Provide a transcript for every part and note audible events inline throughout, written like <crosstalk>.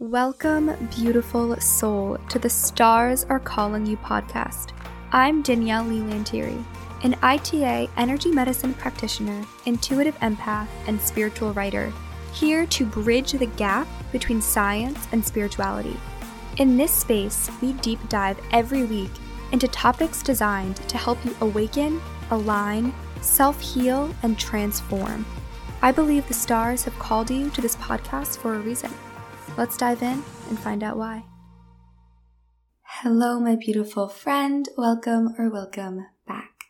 Welcome, beautiful soul, to the Stars Are Calling You podcast. I'm Danielle Leigh Lanteri, an ITA energy medicine practitioner, intuitive empath, and spiritual writer, here to bridge the gap between science and spirituality. In this space, we deep dive every week into topics designed to help you awaken, align, self heal, and transform. I believe the stars have called you to this podcast for a reason. Let's dive in and find out why. Hello, my beautiful friend. Welcome or welcome back.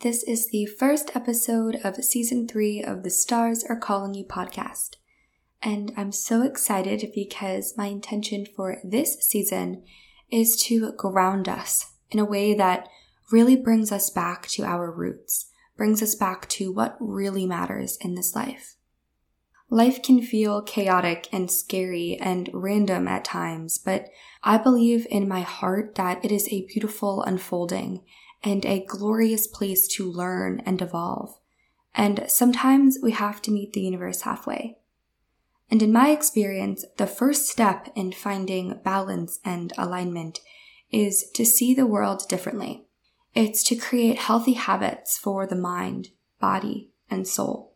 This is the first episode of season three of the Stars Are Calling You podcast. And I'm so excited because my intention for this season is to ground us in a way that really brings us back to our roots, brings us back to what really matters in this life. Life can feel chaotic and scary and random at times, but I believe in my heart that it is a beautiful unfolding and a glorious place to learn and evolve. And sometimes we have to meet the universe halfway. And in my experience, the first step in finding balance and alignment is to see the world differently. It's to create healthy habits for the mind, body, and soul.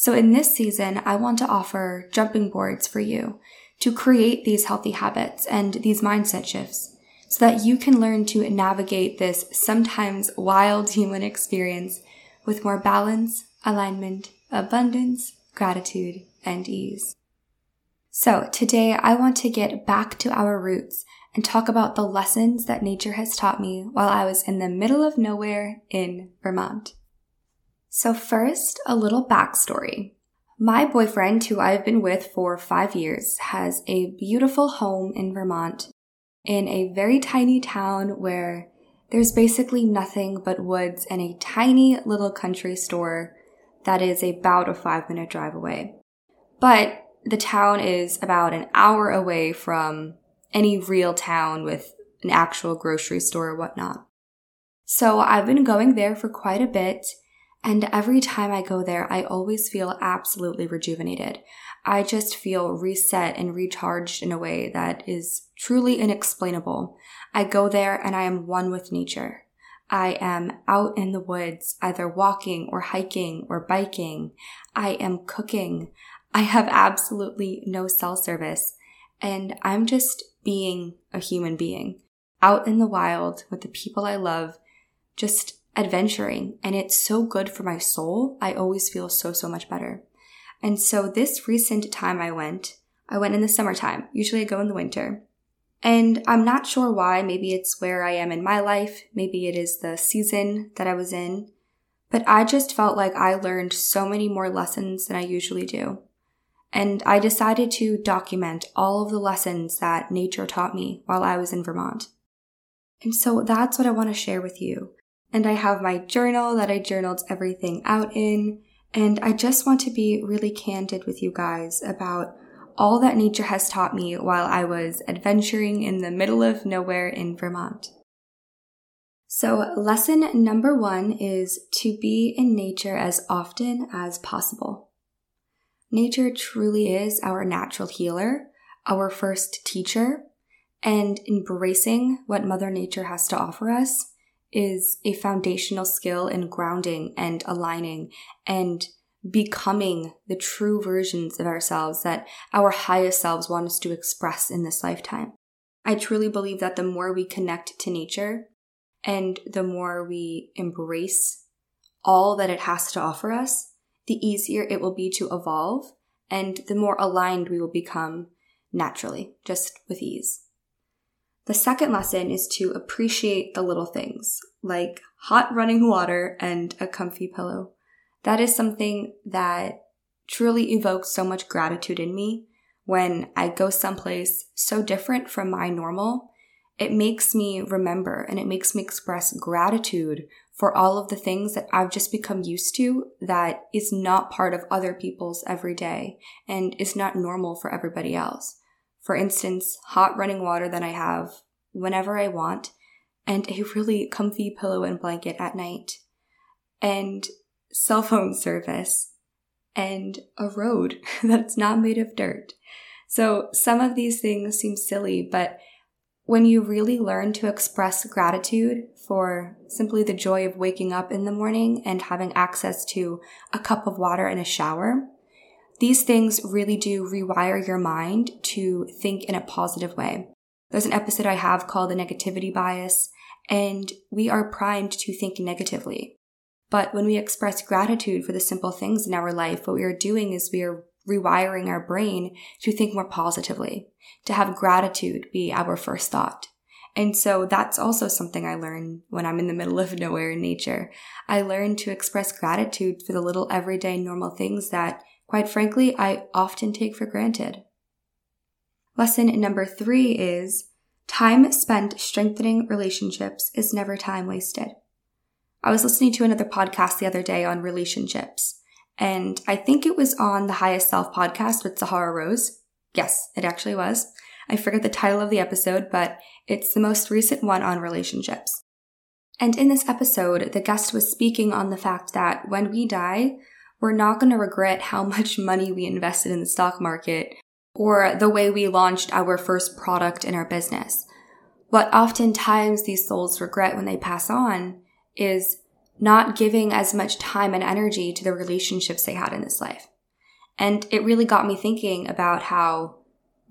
So in this season, I want to offer jumping boards for you to create these healthy habits and these mindset shifts so that you can learn to navigate this sometimes wild <laughs> human experience with more balance, alignment, abundance, gratitude, and ease. So today I want to get back to our roots and talk about the lessons that nature has taught me while I was in the middle of nowhere in Vermont. So, first, a little backstory. My boyfriend, who I've been with for five years, has a beautiful home in Vermont in a very tiny town where there's basically nothing but woods and a tiny little country store that is about a five minute drive away. But the town is about an hour away from any real town with an actual grocery store or whatnot. So I've been going there for quite a bit and every time I go there, I always feel absolutely rejuvenated. I just feel reset and recharged in a way that is truly inexplainable. I go there and I am one with nature. I am out in the woods, either walking or hiking or biking. I am cooking. I have absolutely no cell service and I'm just being a human being out in the wild with the people I love, just adventuring and it's so good for my soul. I always feel so, so much better. And so this recent time I went, I went in the summertime. Usually I go in the winter. And I'm not sure why. Maybe it's where I am in my life. Maybe it is the season that I was in. But I just felt like I learned so many more lessons than I usually do. And I decided to document all of the lessons that nature taught me while I was in Vermont. And so that's what I want to share with you. And I have my journal that I journaled everything out in. And I just want to be really candid with you guys about all that nature has taught me while I was adventuring in the middle of nowhere in Vermont. So, lesson number one is to be in nature as often as possible. Nature truly is our natural healer, our first teacher, and embracing what Mother Nature has to offer us is a foundational skill in grounding and aligning and becoming the true versions of ourselves that our highest selves want us to express in this lifetime. I truly believe that the more we connect to nature and the more we embrace all that it has to offer us, the easier it will be to evolve and the more aligned we will become naturally, just with ease. The second lesson is to appreciate the little things, like hot running water and a comfy pillow. That is something that truly evokes so much gratitude in me when I go someplace so different from my normal. It makes me remember and it makes me express gratitude for all of the things that I've just become used to that is not part of other people's everyday and is not normal for everybody else. For instance, hot running water that I have whenever I want, and a really comfy pillow and blanket at night, and cell phone service, and a road <laughs> that's not made of dirt. So some of these things seem silly, but when you really learn to express gratitude for simply the joy of waking up in the morning and having access to a cup of water and a shower, these things really do rewire your mind to think in a positive way. There's an episode I have called the negativity bias, and we are primed to think negatively. But when we express gratitude for the simple things in our life, what we are doing is we are rewiring our brain to think more positively, to have gratitude be our first thought. And so that's also something I learn when I'm in the middle of nowhere in nature. I learn to express gratitude for the little everyday normal things that, quite frankly, I often take for granted. Lesson number three is time spent strengthening relationships is never time wasted. I was listening to another podcast the other day on relationships, and I think it was on the Highest Self podcast with Sahara Rose. Yes, it actually was. I forget the title of the episode, but it's the most recent one on relationships. And in this episode, the guest was speaking on the fact that when we die, we're not going to regret how much money we invested in the stock market or the way we launched our first product in our business. What oftentimes these souls regret when they pass on is not giving as much time and energy to the relationships they had in this life. And it really got me thinking about how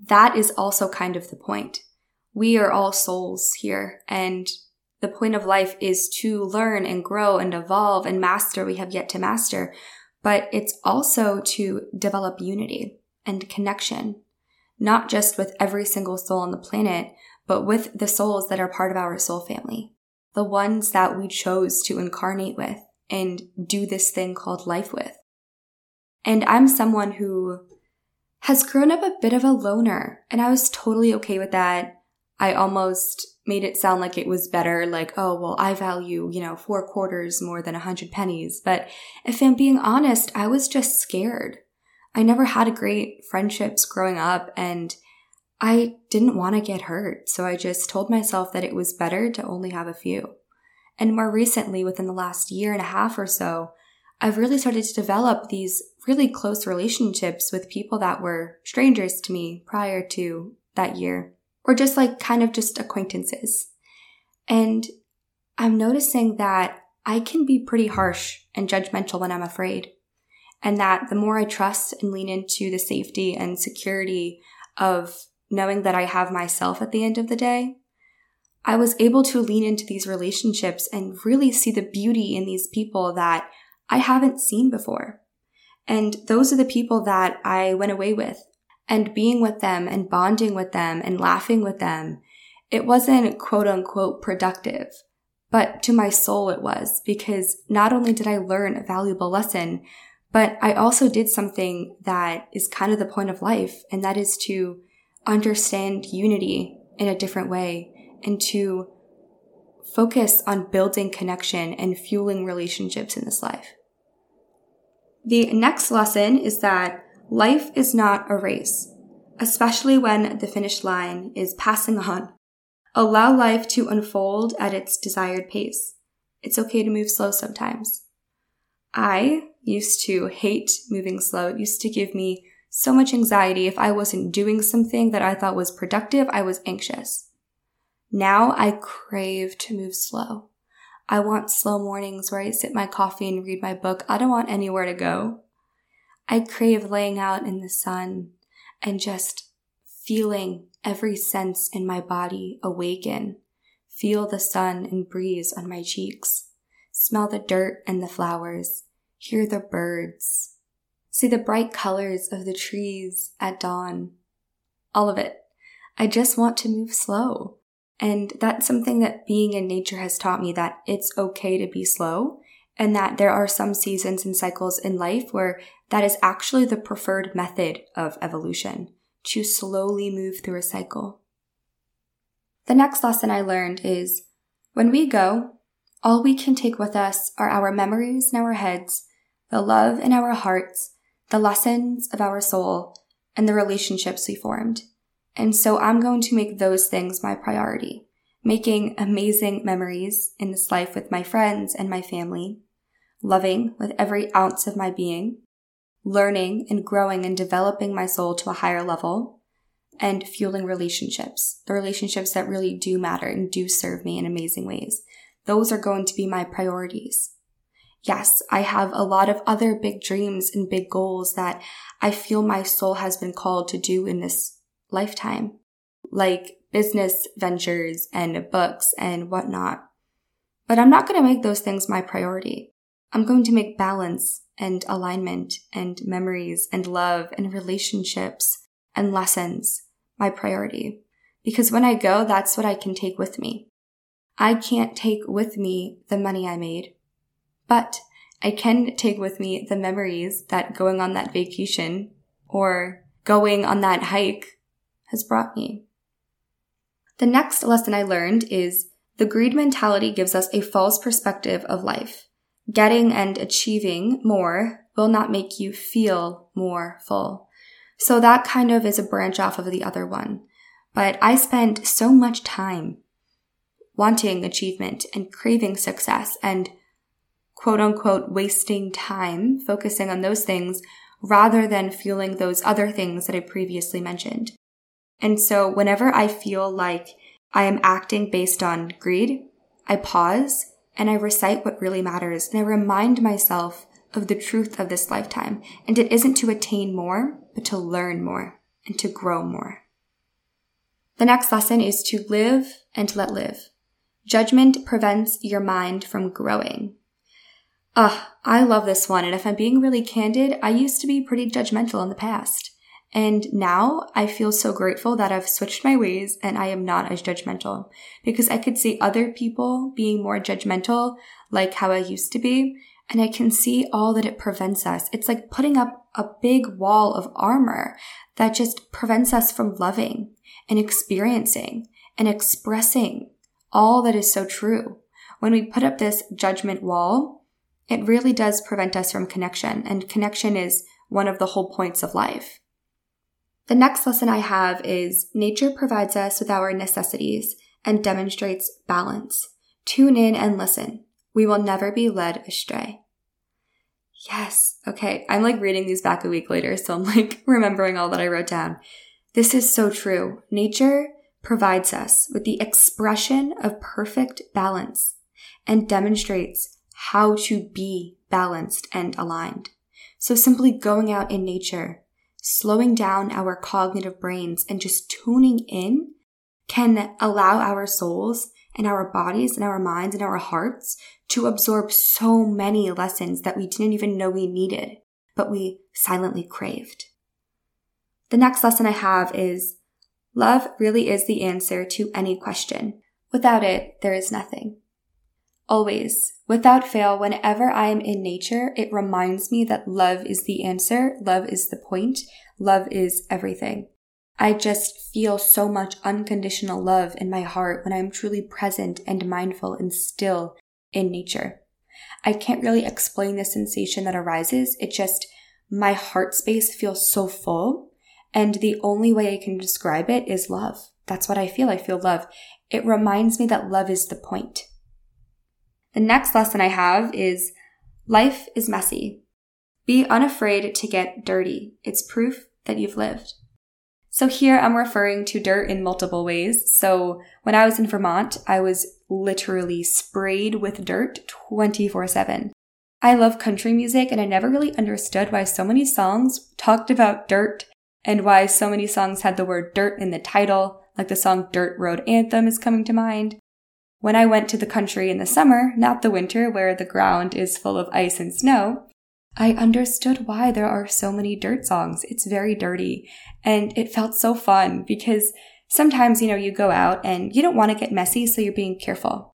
that is also kind of the point. We are all souls here, and the point of life is to learn and grow and evolve and master we have yet to master, but it's also to develop unity and connection, not just with every single soul on the planet, but with the souls that are part of our soul family, the ones that we chose to incarnate with and do this thing called life with. And I'm someone who has grown up a bit of a loner, and I was totally okay with that. I almost made it sound like it was better, like, oh, well, I value, you know, four quarters more than a hundred pennies. But if I'm being honest, I was just scared. I never had great friendships growing up and I didn't want to get hurt. So I just told myself that it was better to only have a few. And more recently, within the last year and a half or so, I've really started to develop these really close relationships with people that were strangers to me prior to that year, or just like kind of just acquaintances. And I'm noticing that I can be pretty harsh and judgmental when I'm afraid and that the more I trust and lean into the safety and security of knowing that I have myself at the end of the day, I was able to lean into these relationships and really see the beauty in these people that I haven't seen before. And those are the people that I went away with. And being with them and bonding with them and laughing with them, it wasn't quote unquote productive. But to my soul it was because not only did I learn a valuable lesson, but I also did something that is kind of the point of life, and that is to understand unity in a different way and to focus on building connection and fueling relationships in this life. The next lesson is that life is not a race, especially when the finish line is passing on. Allow life to unfold at its desired pace. It's okay to move slow sometimes. I used to hate moving slow. It used to give me so much anxiety. If I wasn't doing something that I thought was productive, I was anxious. Now I crave to move slow. I want slow mornings where I sip my coffee and read my book. I don't want anywhere to go. I crave laying out in the sun and just feeling every sense in my body awaken. Feel the sun and breeze on my cheeks. Smell the dirt and the flowers hear the birds, see the bright colors of the trees at dawn. All of it. I just want to move slow. And that's something that being in nature has taught me that it's okay to be slow and that there are some seasons and cycles in life where that is actually the preferred method of evolution to slowly move through a cycle. The next lesson I learned is when we go, all we can take with us are our memories in our heads the love in our hearts, the lessons of our soul, and the relationships we formed. And so I'm going to make those things my priority, making amazing memories in this life with my friends and my family, loving with every ounce of my being, learning and growing and developing my soul to a higher level, and fueling relationships, the relationships that really do matter and do serve me in amazing ways. Those are going to be my priorities. Yes, I have a lot of other big dreams and big goals that I feel my soul has been called to do in this lifetime, like business ventures and books and whatnot. But I'm not going to make those things my priority. I'm going to make balance and alignment and memories and love and relationships and lessons my priority. Because when I go, that's what I can take with me. I can't take with me the money I made, but I can take with me the memories that going on that vacation or going on that hike has brought me. The next lesson I learned is the greed mentality gives us a false perspective of life. Getting and achieving more will not make you feel more full. So that kind of is a branch off of the other one. But I spent so much time wanting achievement and craving success and quote unquote wasting time focusing on those things rather than fueling those other things that I previously mentioned. And so whenever I feel like I am acting based on greed, I pause and I recite what really matters and I remind myself of the truth of this lifetime. And it isn't to attain more, but to learn more and to grow more. The next lesson is to live and let live. Judgment prevents your mind from growing. Ugh, I love this one. And if I'm being really candid, I used to be pretty judgmental in the past. And now I feel so grateful that I've switched my ways and I am not as judgmental because I could see other people being more judgmental like how I used to be. And I can see all that it prevents us. It's like putting up a big wall of armor that just prevents us from loving and experiencing and expressing all that is so true. When we put up this judgment wall, it really does prevent us from connection, and connection is one of the whole points of life. The next lesson I have is nature provides us with our necessities and demonstrates balance. Tune in and listen. We will never be led astray. Yes. Okay. I'm like reading these back a week later, so I'm like <laughs> remembering all that I wrote down. This is so true. Nature provides us with the expression of perfect balance and demonstrates how to be balanced and aligned. So simply going out in nature, slowing down our cognitive brains and just tuning in can allow our souls and our bodies and our minds and our hearts to absorb so many lessons that we didn't even know we needed, but we silently craved. The next lesson I have is Love really is the answer to any question. Without it, there is nothing. Always, without fail, whenever I am in nature, it reminds me that love is the answer, love is the point, love is everything. I just feel so much unconditional love in my heart when I'm truly present and mindful and still in nature. I can't really explain the sensation that arises. It just, my heart space feels so full and the only way I can describe it is love. That's what I feel. I feel love. It reminds me that love is the point. The next lesson I have is life is messy. Be unafraid to get dirty. It's proof that you've lived. So here I'm referring to dirt in multiple ways. So when I was in Vermont, I was literally sprayed with dirt 24 7. I love country music and I never really understood why so many songs talked about dirt and why so many songs had the word dirt in the title, like the song Dirt Road Anthem is coming to mind. When I went to the country in the summer, not the winter where the ground is full of ice and snow, I understood why there are so many dirt songs. It's very dirty. And it felt so fun because sometimes, you know, you go out and you don't want to get messy, so you're being careful.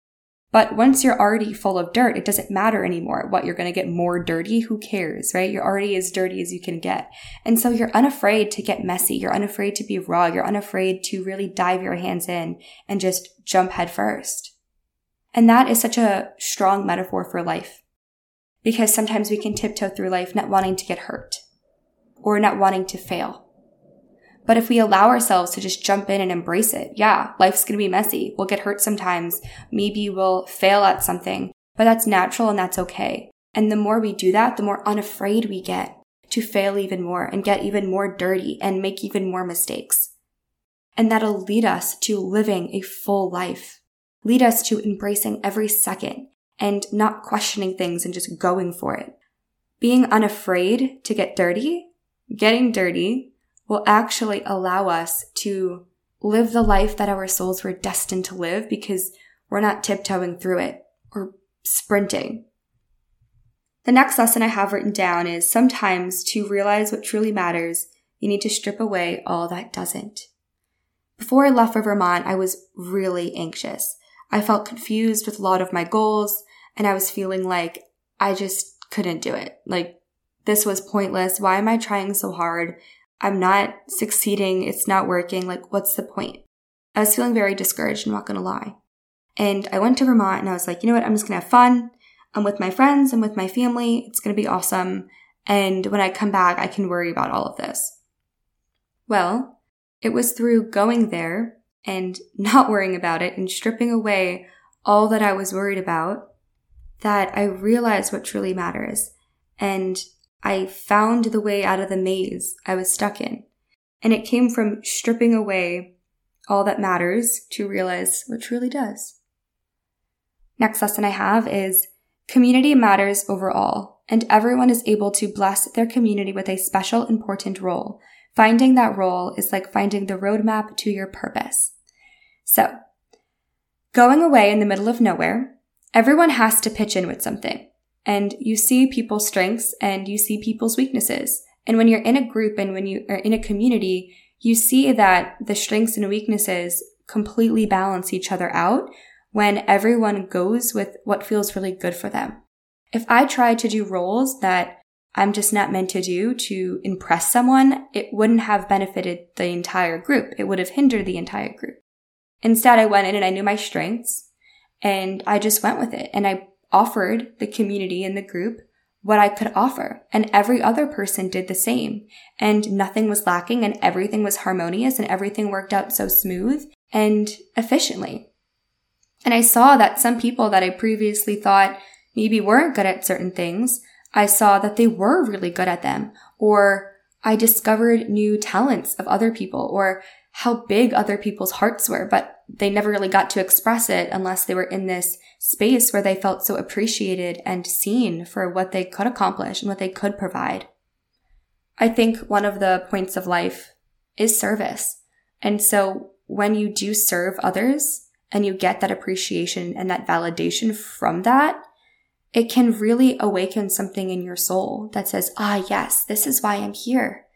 But once you're already full of dirt, it doesn't matter anymore. What, you're going to get more dirty? Who cares, right? You're already as dirty as you can get. And so you're unafraid to get messy. You're unafraid to be raw. You're unafraid to really dive your hands in and just jump head first. And that is such a strong metaphor for life. Because sometimes we can tiptoe through life not wanting to get hurt or not wanting to fail but if we allow ourselves to just jump in and embrace it, yeah, life's going to be messy. We'll get hurt sometimes. Maybe we'll fail at something, but that's natural and that's okay. And the more we do that, the more unafraid we get to fail even more and get even more dirty and make even more mistakes. And that'll lead us to living a full life, lead us to embracing every second and not questioning things and just going for it. Being unafraid to get dirty, getting dirty will actually allow us to live the life that our souls were destined to live because we're not tiptoeing through it or sprinting. The next lesson I have written down is sometimes to realize what truly matters, you need to strip away all that doesn't. Before I left for Vermont, I was really anxious. I felt confused with a lot of my goals, and I was feeling like I just couldn't do it. Like, this was pointless. Why am I trying so hard? I'm not succeeding. It's not working. Like, what's the point? I was feeling very discouraged, I'm not gonna lie. And I went to Vermont and I was like, you know what? I'm just gonna have fun. I'm with my friends, I'm with my family. It's gonna be awesome. And when I come back, I can worry about all of this. Well, it was through going there and <laughs> not worrying about it and stripping away all that I was worried about that I realized what truly matters. And I found the way out of the maze I was stuck in. And it came from stripping away all that matters to realize what truly does. Next lesson I have is community matters overall, and everyone is able to bless their community with a special important role. Finding that role is like finding the roadmap to your purpose. So, going away in the middle of nowhere, everyone has to pitch in with something. And you see people's strengths and you see people's weaknesses. And when you're in a group and when you are in a community, you see that the strengths and weaknesses completely balance each other out when everyone goes with what feels really good for them. If I try to do roles that I'm just not meant to do to impress someone, it wouldn't have benefited the entire group. It would have hindered the entire group. Instead, I went in and I knew my strengths and I just went with it and I offered the community and the group what I could offer. And every other person did the same. And nothing was lacking and everything was harmonious and everything worked out so smooth and efficiently. And I saw that some people that I previously thought maybe weren't good at certain things, I saw that they were really good at them. Or I discovered new talents of other people or how big other people's hearts were, but they never really got to express it unless they were in this space where they felt so appreciated and seen for what they could accomplish and what they could provide. I think one of the points of life is service. And so when you do serve others and you get that appreciation and that validation from that, it can really awaken something in your soul that says, ah, yes, this is why I'm here.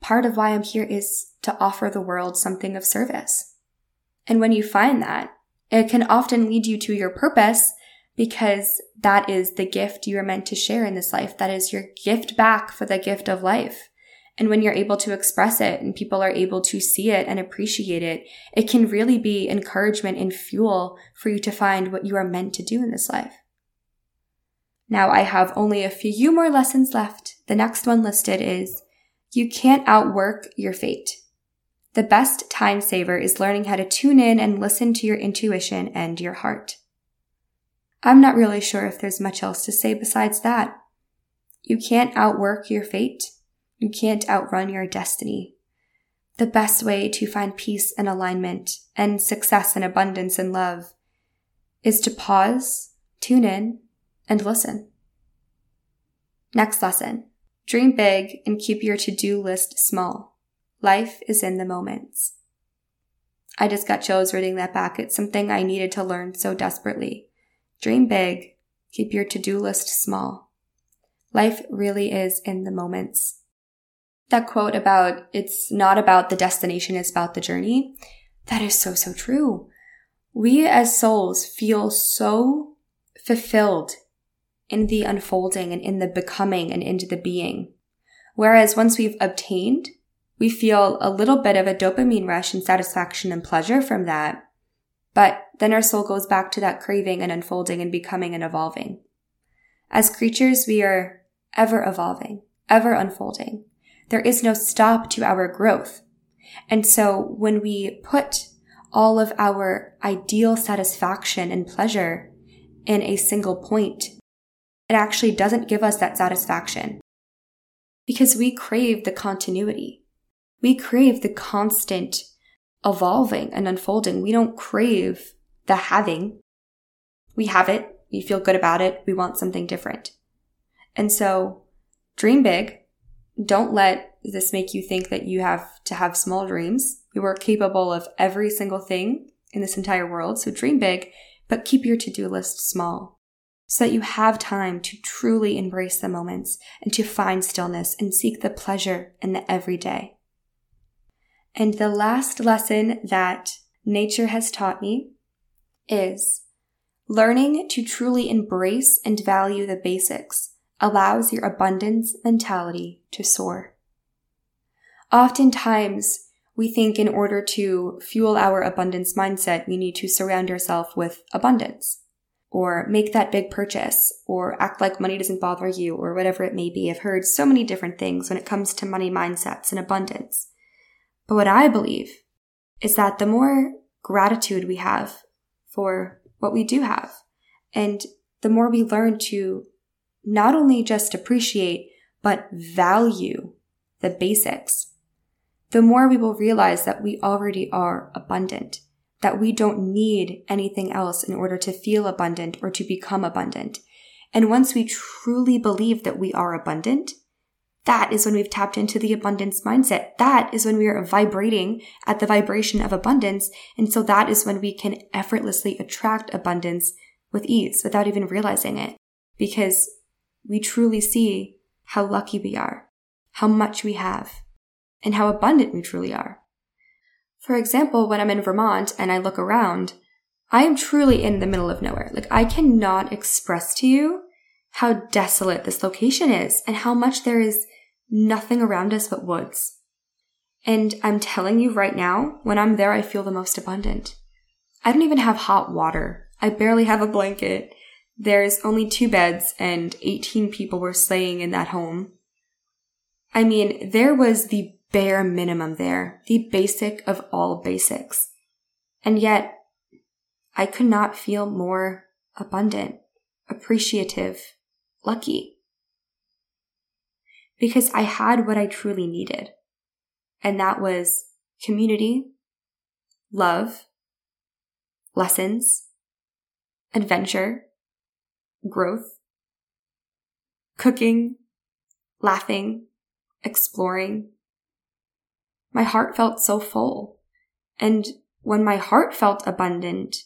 Part of why I'm here is to offer the world something of service. And when you find that, it can often lead you to your purpose because that is the gift you are meant to share in this life. That is your gift back for the gift of life. And when you're able to express it and people are able to see it and appreciate it, it can really be encouragement and fuel for you to find what you are meant to do in this life. Now I have only a few more lessons left. The next one listed is you can't outwork your fate. The best time saver is learning how to tune in and listen to your intuition and your heart. I'm not really sure if there's much else to say besides that. You can't outwork your fate. You can't outrun your destiny. The best way to find peace and alignment and success and abundance and love is to pause, tune in, and listen. Next lesson. Dream big and keep your to-do list small. Life is in the moments. I just got chills reading that back. It's something I needed to learn so desperately. Dream big, keep your to do list small. Life really is in the moments. That quote about it's not about the destination, it's about the journey. That is so, so true. We as souls feel so fulfilled in the unfolding and in the becoming and into the being. Whereas once we've obtained we feel a little bit of a dopamine rush and satisfaction and pleasure from that. But then our soul goes back to that craving and unfolding and becoming and evolving. As creatures, we are ever evolving, ever unfolding. There is no stop to our growth. And so when we put all of our ideal satisfaction and pleasure in a single point, it actually doesn't give us that satisfaction because we crave the continuity. We crave the constant evolving and unfolding. We don't crave the having. We have it. We feel good about it. We want something different. And so dream big. Don't let this make you think that you have to have small dreams. You are capable of every single thing in this entire world. So dream big, but keep your to do list small so that you have time to truly embrace the moments and to find stillness and seek the pleasure in the everyday. And the last lesson that nature has taught me is learning to truly embrace and value the basics allows your abundance mentality to soar. Oftentimes, we think in order to fuel our abundance mindset, we need to surround ourselves with abundance or make that big purchase or act like money doesn't bother you or whatever it may be. I've heard so many different things when it comes to money mindsets and abundance. But what I believe is that the more gratitude we have for what we do have and the more we learn to not only just appreciate, but value the basics, the more we will realize that we already are abundant that we don't need anything else in order to feel abundant or to become abundant. And once we truly believe that we are abundant, that is when we've tapped into the abundance mindset. That is when we are vibrating at the vibration of abundance. And so that is when we can effortlessly attract abundance with ease without even realizing it because we truly see how lucky we are, how much we have, and how abundant we truly are. For example, when I'm in Vermont and I look around, I am truly in the middle of nowhere. Like, I cannot express to you how desolate this location is and how much there is nothing around us but woods. And I'm telling you right now, when I'm there, I feel the most abundant. I don't even have hot water. I barely have a blanket. There's only two beds and 18 people were staying in that home. I mean, there was the bare minimum there, the basic of all basics. And yet, I could not feel more abundant, appreciative, lucky. Because I had what I truly needed. And that was community, love, lessons, adventure, growth, cooking, laughing, exploring, my heart felt so full. And when my heart felt abundant,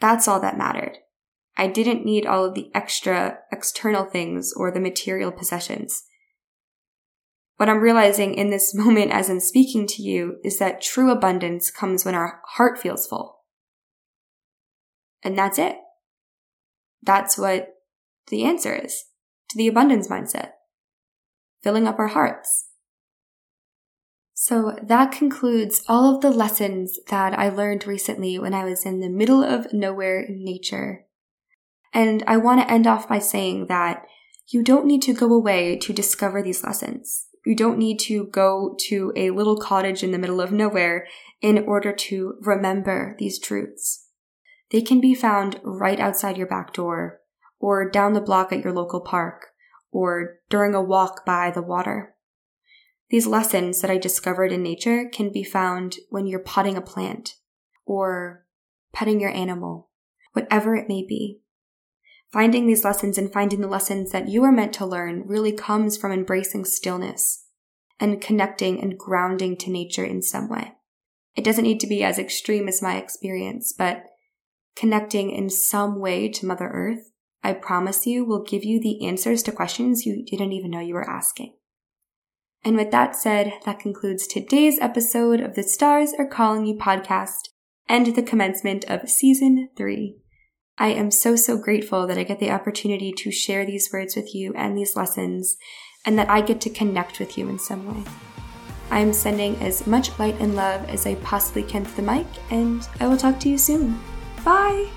that's all that mattered. I didn't need all of the extra external things or the material possessions. What I'm realizing in this <laughs> moment as I'm speaking to you is that true abundance comes when our heart feels full. And that's it. That's what the answer is to the abundance mindset. Filling up our hearts. So that concludes all of the lessons that I learned recently when I was in the middle of nowhere in nature. And I want to end off by saying that you don't need to go away to discover these lessons. You don't need to go to a little cottage in the middle of nowhere in order to remember these truths. They can be found right outside your back door, or down the block at your local park, or during a walk by the water. These lessons that I discovered in nature can be found when you're potting a plant or petting your animal, whatever it may be. Finding these lessons and finding the lessons that you are meant to learn really comes from embracing stillness and connecting and grounding to nature in some way. It doesn't need to be as extreme as my experience, but connecting in some way to Mother Earth, I promise you will give you the answers to questions you didn't even know you were asking. And with that said, that concludes today's episode of the Stars Are Calling You podcast and the commencement of season three. I am so, so grateful that I get the opportunity to share these words with you and these lessons, and that I get to connect with you in some way. I am sending as much light and love as I possibly can to the mic, and I will talk to you soon. Bye!